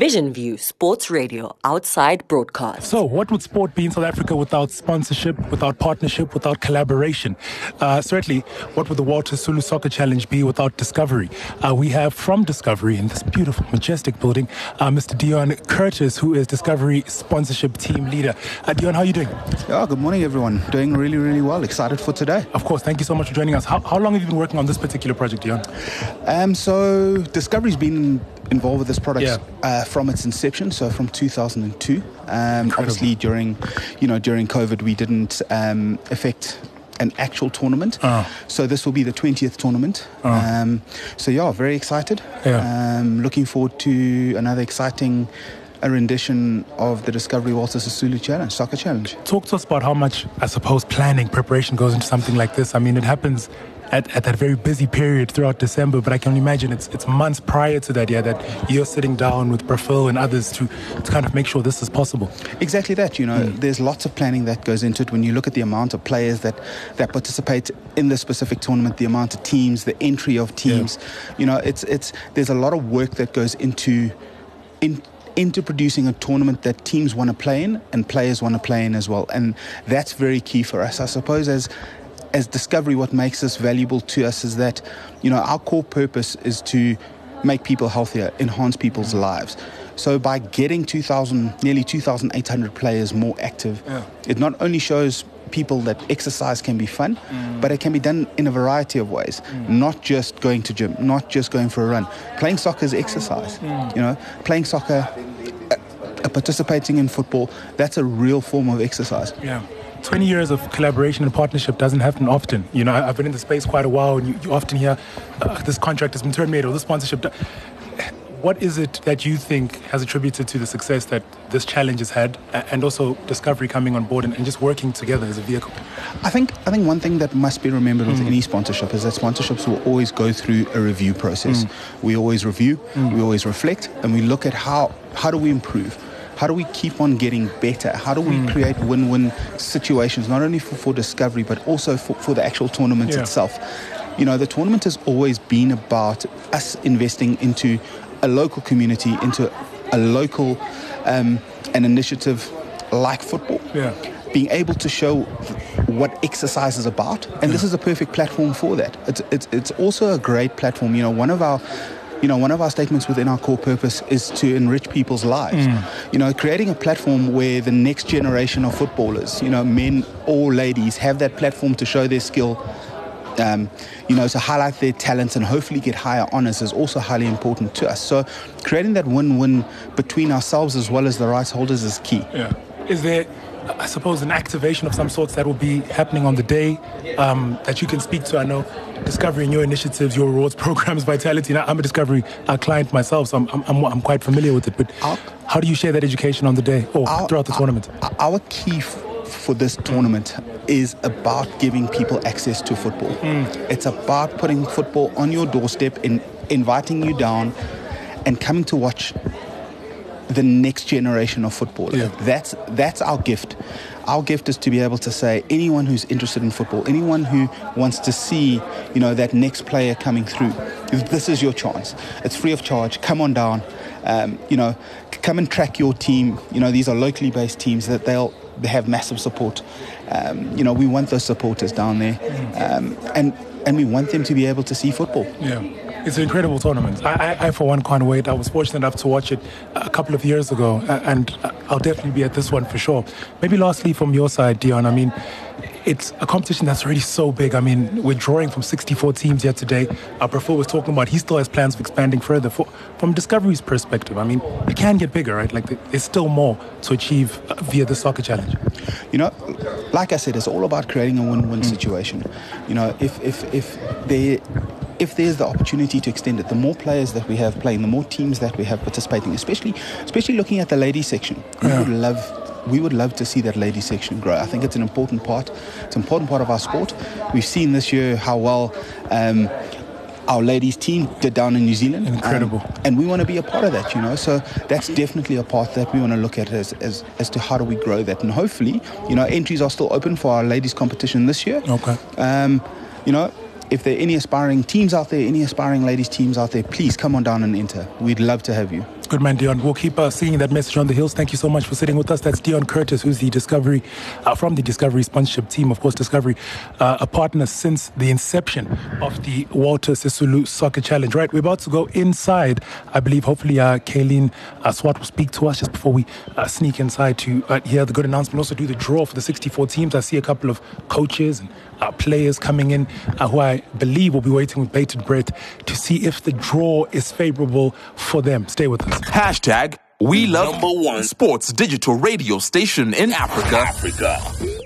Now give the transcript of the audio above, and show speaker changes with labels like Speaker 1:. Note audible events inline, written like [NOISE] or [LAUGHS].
Speaker 1: Vision View Sports Radio outside broadcast.
Speaker 2: So, what would sport be in South Africa without sponsorship, without partnership, without collaboration? Uh, certainly, what would the Walter Sisulu Soccer Challenge be without Discovery? Uh, we have from Discovery in this beautiful, majestic building, uh, Mr. Deon Curtis, who is Discovery sponsorship team leader. Uh, Deon, how are you doing?
Speaker 3: Yeah, good morning, everyone. Doing really, really well. Excited for today.
Speaker 2: Of course. Thank you so much for joining us. How, how long have you been working on this particular project, Deon?
Speaker 3: Um, so, Discovery's been involved with this product yeah. uh, from its inception, so from 2002. Um, obviously, during you know during COVID, we didn't um, affect an actual tournament. Oh. So this will be the 20th tournament. Oh. Um, so yeah, very excited. Yeah. Um, looking forward to another exciting a rendition of the Discovery Walter Sisulu Challenge, Soccer Challenge.
Speaker 2: Talk to us about how much, I suppose, planning, preparation goes into something like this. I mean, it happens at, at that very busy period throughout December, but I can imagine it's it's months prior to that, yeah, that you're sitting down with Brafil and others to, to kind of make sure this is possible.
Speaker 3: Exactly that, you know, mm. there's lots of planning that goes into it when you look at the amount of players that, that participate in the specific tournament, the amount of teams, the entry of teams. Yeah. You know, it's it's there's a lot of work that goes into in into producing a tournament that teams want to play in and players want to play in as well. And that's very key for us. I suppose as as Discovery, what makes this valuable to us is that, you know, our core purpose is to make people healthier, enhance people's lives. So by getting 2,000, nearly 2,800 players more active, yeah. it not only shows people that exercise can be fun, mm. but it can be done in a variety of ways. Mm. Not just going to gym, not just going for a run. Playing soccer is exercise. Mm. You know, playing soccer, uh, uh, participating in football, that's a real form of exercise.
Speaker 2: Yeah. 20 years of collaboration and partnership doesn't happen often. You know, I've been in the space quite a while, and you, you often hear uh, this contract has been terminated or this sponsorship. What is it that you think has attributed to the success that this challenge has had, and also Discovery coming on board and, and just working together as a vehicle?
Speaker 3: I think I think one thing that must be remembered with mm. any sponsorship is that sponsorships will always go through a review process. Mm. We always review, mm. we always reflect, and we look at how how do we improve how do we keep on getting better? How do we mm. create win win situations, not only for, for discovery, but also for, for the actual tournament yeah. itself? You know, the tournament has always been about us investing into a local community, into a local um, an initiative like football. Yeah. Being able to show what exercise is about, and yeah. this is a perfect platform for that. It's, it's, it's also a great platform. You know, one of our you know, one of our statements within our core purpose is to enrich people's lives. Mm. You know, creating a platform where the next generation of footballers, you know, men or ladies, have that platform to show their skill. Um, you know, to highlight their talents and hopefully get higher honors is also highly important to us. So, creating that win-win between ourselves as well as the rights holders is key.
Speaker 2: Yeah. Is there I suppose, an activation of some sorts that will be happening on the day um, that you can speak to. I know Discovery and your initiatives, your rewards [LAUGHS] programs, Vitality. Now, I'm a Discovery uh, client myself, so I'm, I'm, I'm, quite familiar with it. But our, how do you share that education on the day or our, throughout the tournament?
Speaker 3: Our key f- for this tournament is about giving people access to football. Mm. It's about putting football on your doorstep and inviting you down and coming to watch the next generation of football. Yeah. That's that's our gift. Our gift is to be able to say anyone who's interested in football, anyone who wants to see, you know, that next player coming through, this is your chance. It's free of charge. Come on down. Um, you know, come and track your team. You know, these are locally based teams that they'll they have massive support. Um, you know, we want those supporters down there, um, and and we want them to be able to see football.
Speaker 2: Yeah. It's an incredible tournament. I, I, I, for one, can't wait. I was fortunate enough to watch it a couple of years ago, and I'll definitely be at this one for sure. Maybe lastly, from your side, Deon, I mean, it's a competition that's really so big. I mean, we're drawing from 64 teams here today. Our Brafil was talking about he still has plans of expanding further. For, from Discovery's perspective, I mean, it can get bigger, right? Like, there's still more to achieve via the soccer challenge.
Speaker 3: You know, like I said, it's all about creating a win-win mm. situation. You know, if if if they if there's the opportunity to extend it, the more players that we have playing, the more teams that we have participating, especially especially looking at the ladies section, we would love we would love to see that ladies section grow. I think it's an important part. It's an important part of our sport. We've seen this year how well. Um, our ladies team did down in New Zealand.
Speaker 2: Incredible.
Speaker 3: Um, and we want to be a part of that, you know. So that's definitely a part that we want to look at as, as, as to how do we grow that. And hopefully, you know, entries are still open for our ladies competition this year.
Speaker 2: Okay.
Speaker 3: Um, you know, if there are any aspiring teams out there, any aspiring ladies teams out there, please come on down and enter. We'd love to have you.
Speaker 2: Good man, Deon. We'll keep uh, seeing that message on the hills. Thank you so much for sitting with us. That's Deon Curtis, who's the Discovery, uh, from the Discovery sponsorship team. Of course, Discovery, uh, a partner since the inception of the Walter Sisulu Soccer Challenge. Right, we're about to go inside. I believe, hopefully, uh, Kayleen uh, Swart will speak to us just before we uh, sneak inside to uh, hear the good announcement. Also, do the draw for the 64 teams. I see a couple of coaches and uh, players coming in uh, who I believe will be waiting with bated breath to see if the draw is favorable for them. Stay with us.
Speaker 4: Hashtag we love number one sports digital radio station in Africa. Africa.